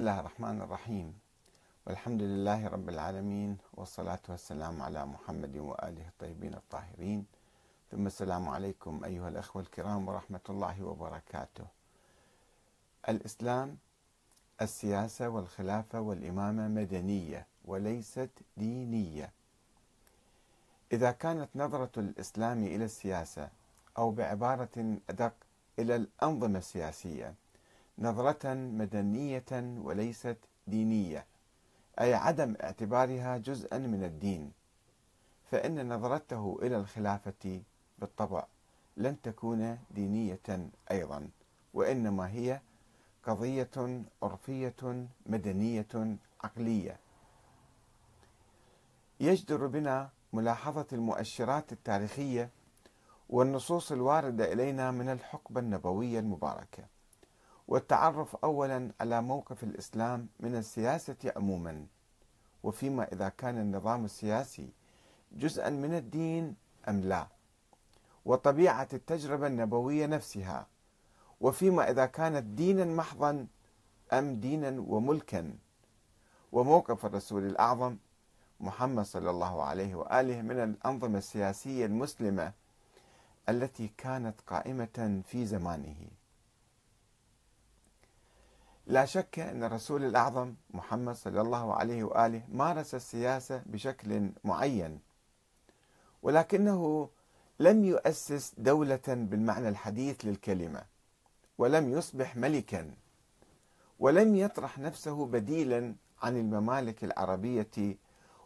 الله الرحمن الرحيم. والحمد لله رب العالمين والصلاة والسلام على محمد وآله الطيبين الطاهرين. ثم السلام عليكم أيها الأخوة الكرام ورحمة الله وبركاته. الإسلام السياسة والخلافة والإمامة مدنية وليست دينية. إذا كانت نظرة الإسلام إلى السياسة أو بعبارة أدق إلى الأنظمة السياسية نظرة مدنية وليست دينية أي عدم اعتبارها جزءا من الدين. فإن نظرته إلى الخلافة بالطبع لن تكون دينية أيضا وإنما هي قضية عرفية مدنية عقلية. يجدر بنا ملاحظة المؤشرات التاريخية والنصوص الواردة إلينا من الحقبة النبوية المباركة. والتعرف اولا على موقف الإسلام من السياسة عموما وفيما إذا كان النظام السياسي جزءا من الدين أم لا وطبيعة التجربة النبوية نفسها وفيما إذا كانت دينا محضا أم دينا وملكا. وموقف الرسول الأعظم محمد صلى الله عليه وآله من الأنظمة السياسية المسلمة التي كانت قائمة في زمانه. لا شك أن الرسول الأعظم محمد صلى الله عليه وآله مارس السياسة بشكل معين ولكنه لم يؤسس دولة بالمعنى الحديث للكلمة ولم يصبح ملكا ولم يطرح نفسه بديلا عن الممالك العربية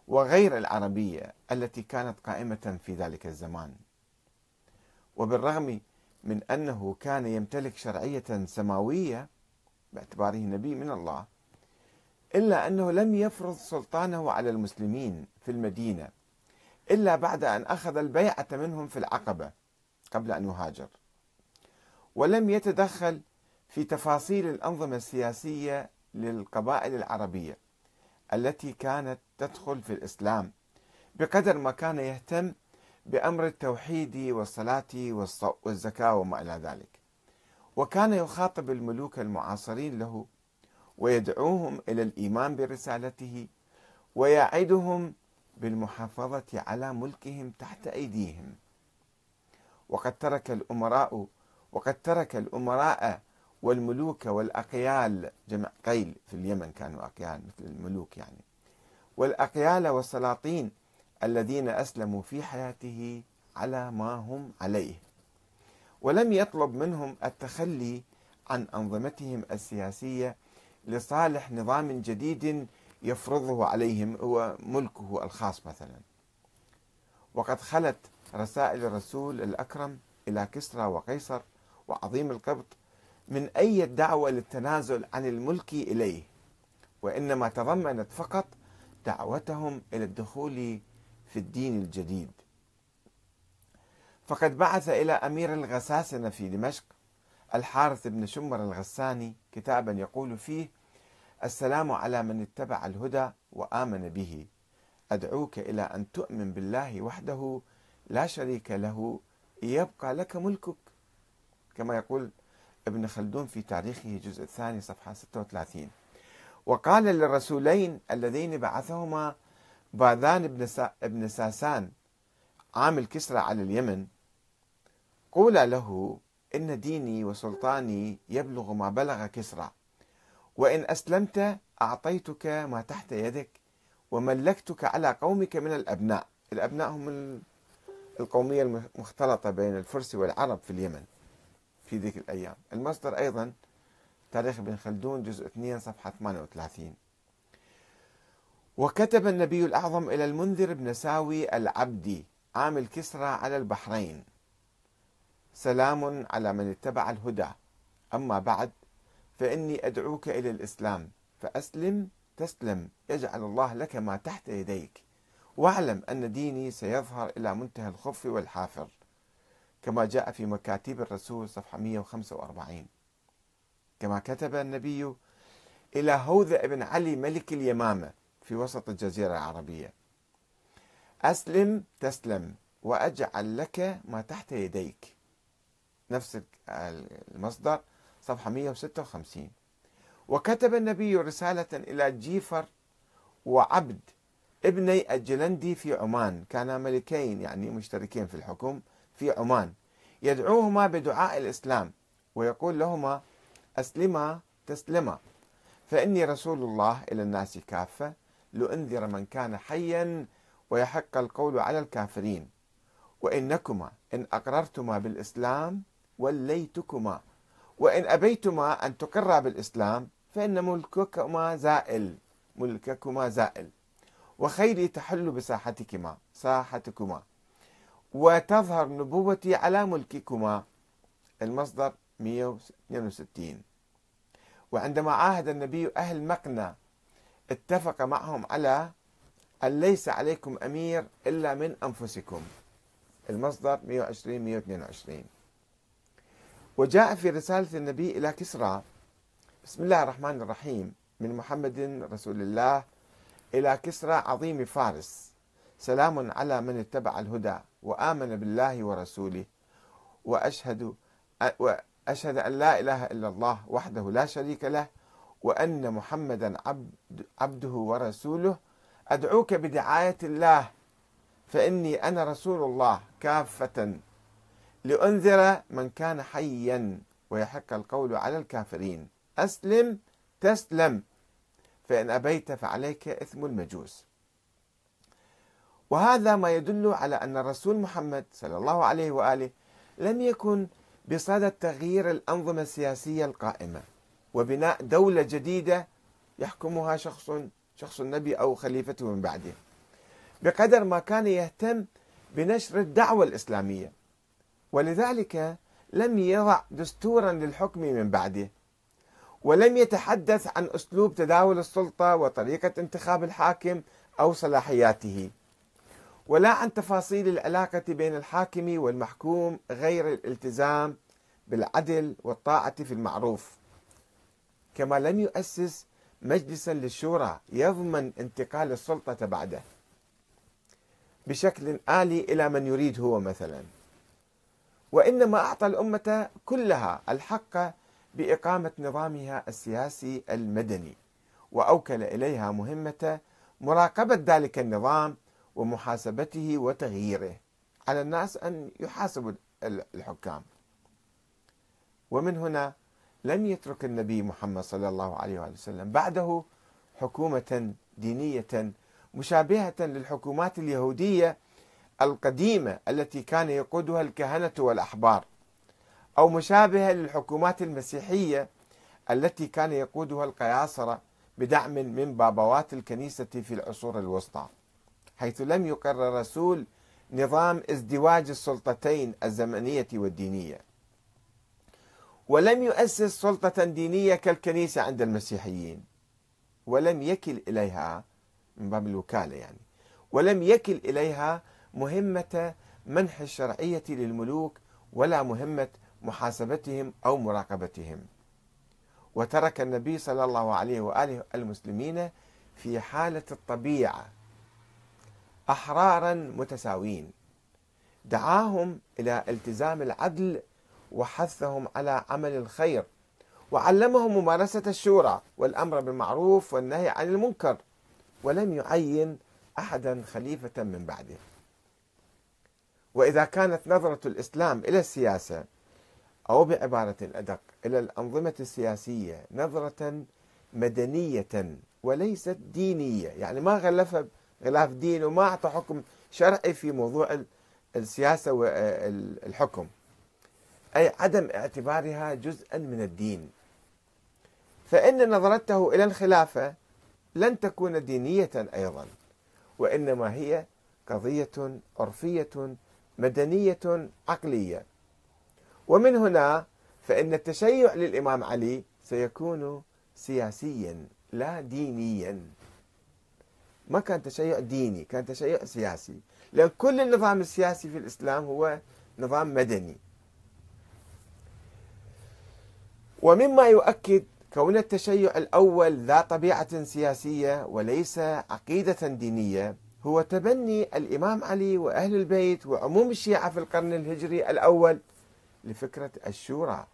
وغير العربية التي كانت قائمة في ذلك الزمان. وبالرغم من أنه كان يمتلك شرعية سماوية باعتباره نبي من الله إلا أنه لم يفرض سلطانه على المسلمين في المدينة إلا بعد أن أخذ البيعة منهم في العقبة قبل أن يهاجر. ولم يتدخل في تفاصيل الأنظمة السياسية للقبائل العربية التي كانت تدخل في الإسلام بقدر ما كان يهتم بأمر التوحيد والصلاة والزكاة وما إلى ذلك. وكان يخاطب الملوك المعاصرين له ويدعوهم إلى الإيمان برسالته ويعدهم بالمحافظة على ملكهم تحت أيديهم. وقد ترك الأمراء وقد ترك الأمراء والملوك والأقيال جمع قيل في اليمن كانوا أقيال مثل الملوك يعني والأقيال والسلاطين الذين أسلموا في حياته على ما هم عليه. ولم يطلب منهم التخلي عن أنظمتهم السياسية لصالح نظام جديد يفرضه عليهم هو ملكه الخاص مثلا. وقد خلت رسائل الرسول الأكرم إلى كسرى وقيصر وعظيم القبط من أي دعوة للتنازل عن الملك إليه وإنما تضمنت فقط دعوتهم إلى الدخول في الدين الجديد. فقد بعث إلى أمير الغساسنة في دمشق الحارث بن شمر الغساني كتابا يقول فيه السلام على من اتبع الهدى وآمن به. أدعوك إلى أن تؤمن بالله وحده لا شريك له يبقى لك ملكك. كما يقول ابن خلدون في تاريخه الجزء الثاني صفحة 36 وقال للرسولين اللذين بعثهما باذان بن ساسان عامل كسرى على اليمن قولا له إن ديني وسلطاني يبلغ ما بلغ كسرى وإن أسلمت أعطيتك ما تحت يدك وملكتك على قومك من الأبناء. الأبناء هم القومية المختلطة بين الفرس والعرب في اليمن في ذيك الأيام. المصدر أيضا تاريخ ابن خلدون جزء 2 صفحة 38 وكتب النبي الأعظم إلى المنذر بن ساوي العبدي عامل كسرى على البحرين. سلام على من اتبع الهدى. أما بعد فإني أدعوك إلى الإسلام فأسلم تسلم يجعل الله لك ما تحت يديك. واعلم أن ديني سيظهر إلى منتهى الخف والحافر كما جاء في مكاتيب الرسول صفحة 145 كما كتب النبي إلى هوذا بن علي ملك اليمامة في وسط الجزيرة العربية. أسلم تسلم وأجعل لك ما تحت يديك. نفس المصدر صفحة 156 وكتب النبي رسالة إلى جيفر وعبد ابني الجلندي في عمان. كانا ملكين يعني مشتركين في الحكم في عمان. يدعوهما بدعاء الإسلام ويقول لهما أسلما تسلما. فإني رسول الله إلى الناس كافة لأنذر من كان حيا ويحق القول على الكافرين. وإنكما إن أقررتما بالإسلام وليتكما. وإن أبيتما أن تقرا بالإسلام فإن ملككما زائل. ملككما زائل. وخيري تحل بساحتكما ساحتكما. وتظهر نبوتي على ملككما. المصدر 162 وعندما عاهد النبي أهل مقنى اتفق معهم على أن ليس عليكم أمير إلا من أنفسكم. المصدر 120 122 وجاء في رسالة النبي إلى كسرى. بسم الله الرحمن الرحيم. من محمد رسول الله إلى كسرى عظيم فارس. سلام على من اتبع الهدى وآمن بالله ورسوله. وأشهد وأشهد أن لا إله إلا الله وحده لا شريك له وأن محمدا عبد عبده ورسوله. أدعوك بدعاية الله فإني أنا رسول الله كافة. لأنذر من كان حيا ويحق القول على الكافرين. أسلم تسلم. فإن أبيت فعليك إثم المجوس وهذا ما يدل على أن الرسول محمد صلى الله عليه وآله لم يكن بصدد تغيير الأنظمة السياسية القائمة. وبناء دولة جديدة يحكمها شخص شخص النبي أو خليفته من بعده. بقدر ما كان يهتم بنشر الدعوة الإسلامية. ولذلك لم يضع دستورا للحكم من بعده ولم يتحدث عن أسلوب تداول السلطة وطريقة انتخاب الحاكم أو صلاحياته. ولا عن تفاصيل العلاقة بين الحاكم والمحكوم غير الالتزام بالعدل والطاعة في المعروف. كما لم يؤسس مجلسا للشورى يضمن انتقال السلطة بعده. بشكل آلي إلى من يريد هو مثلا. وإنما أعطى الأمة كلها الحق بإقامة نظامها السياسي المدني وأوكل إليها مهمة مراقبة ذلك النظام ومحاسبته وتغييره. على الناس أن يحاسبوا الحكام. ومن هنا لم يترك النبي محمد صلى الله عليه وسلم بعده حكومة دينية مشابهة للحكومات اليهودية القديمة التي كان يقودها الكهنة والأحبار أو مشابهة للحكومات المسيحية التي كان يقودها القياصرة بدعم من بابوات الكنيسة في العصور الوسطى حيث لم يقرر الرسول نظام ازدواج السلطتين الزمنية والدينية. ولم يؤسس سلطة دينية كالكنيسة عند المسيحيين ولم يكل إليها من باب الوكالة يعني ولم يكل إليها مهمة منح الشرعية للملوك ولا مهمة محاسبتهم أو مراقبتهم. وترك النبي صلى الله عليه وآله المسلمين في حالة الطبيعة أحرارا متساوين. دعاهم إلى التزام العدل وحثهم على عمل الخير وعلمهم ممارسة الشورى والأمر بالمعروف والنهي عن المنكر ولم يعين أحدا خليفة من بعده. وإذا كانت نظرة الإسلام إلى السياسة أو بعبارة أدق إلى الأنظمة السياسية نظرة مدنية وليست دينية. يعني ما غلف غلاف دين وما أعطى حكم شرعي في موضوع السياسة والحكم أي عدم اعتبارها جزءا من الدين. فإن نظرته إلى الخلافة لن تكون دينية أيضا وإنما هي قضية عرفية مدنية عقلية. ومن هنا فإن التشيع للإمام علي سيكون سياسيا لا دينيا. ما كان تشيع ديني كان تشيع سياسي. لأن كل النظام السياسي في الإسلام هو نظام مدني. ومما يؤكد كون التشيع الأول ذا طبيعة سياسية وليس عقيدة دينية هو تبني الإمام علي وأهل البيت وعموم الشيعة في القرن الهجري الأول لفكرة الشورى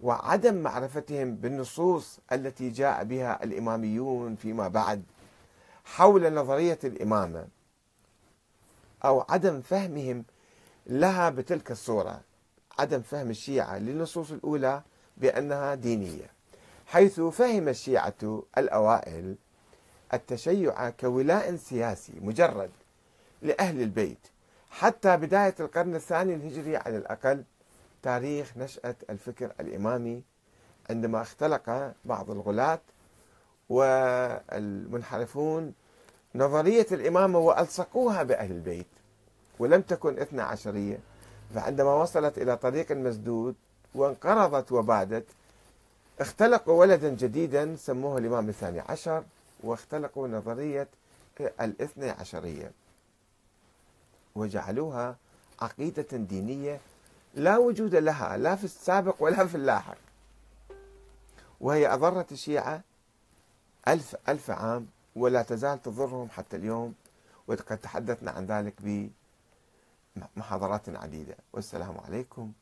وعدم معرفتهم بالنصوص التي جاء بها الإماميون فيما بعد حول نظرية الإمامة أو عدم فهمهم لها بتلك الصورة عدم فهم الشيعة للنصوص الأولى بأنها دينية حيث فهم الشيعة الأوائل التشيع كولاء سياسي مجرد لأهل البيت. حتى بداية القرن الثاني الهجري على الأقل تاريخ نشأة الفكر الإمامي عندما اختلق بعض الغلاة والمنحرفون نظرية الإمامة وألصقوها بأهل البيت ولم تكن اثنا عشرية. فعندما وصلت إلى طريق مسدود وانقرضت وبادت اختلقوا ولدا جديدا سموه الإمام الثاني عشر. واختلقوا نظرية الاثنى عشرية. وجعلوها عقيدة دينية لا وجود لها لا في السابق ولا في اللاحق. وهي أضرت الشيعة ألف ألف عام ولا تزال تضرهم حتى اليوم. وقد تحدثنا عن ذلك بمحاضرات عديدة. والسلام عليكم.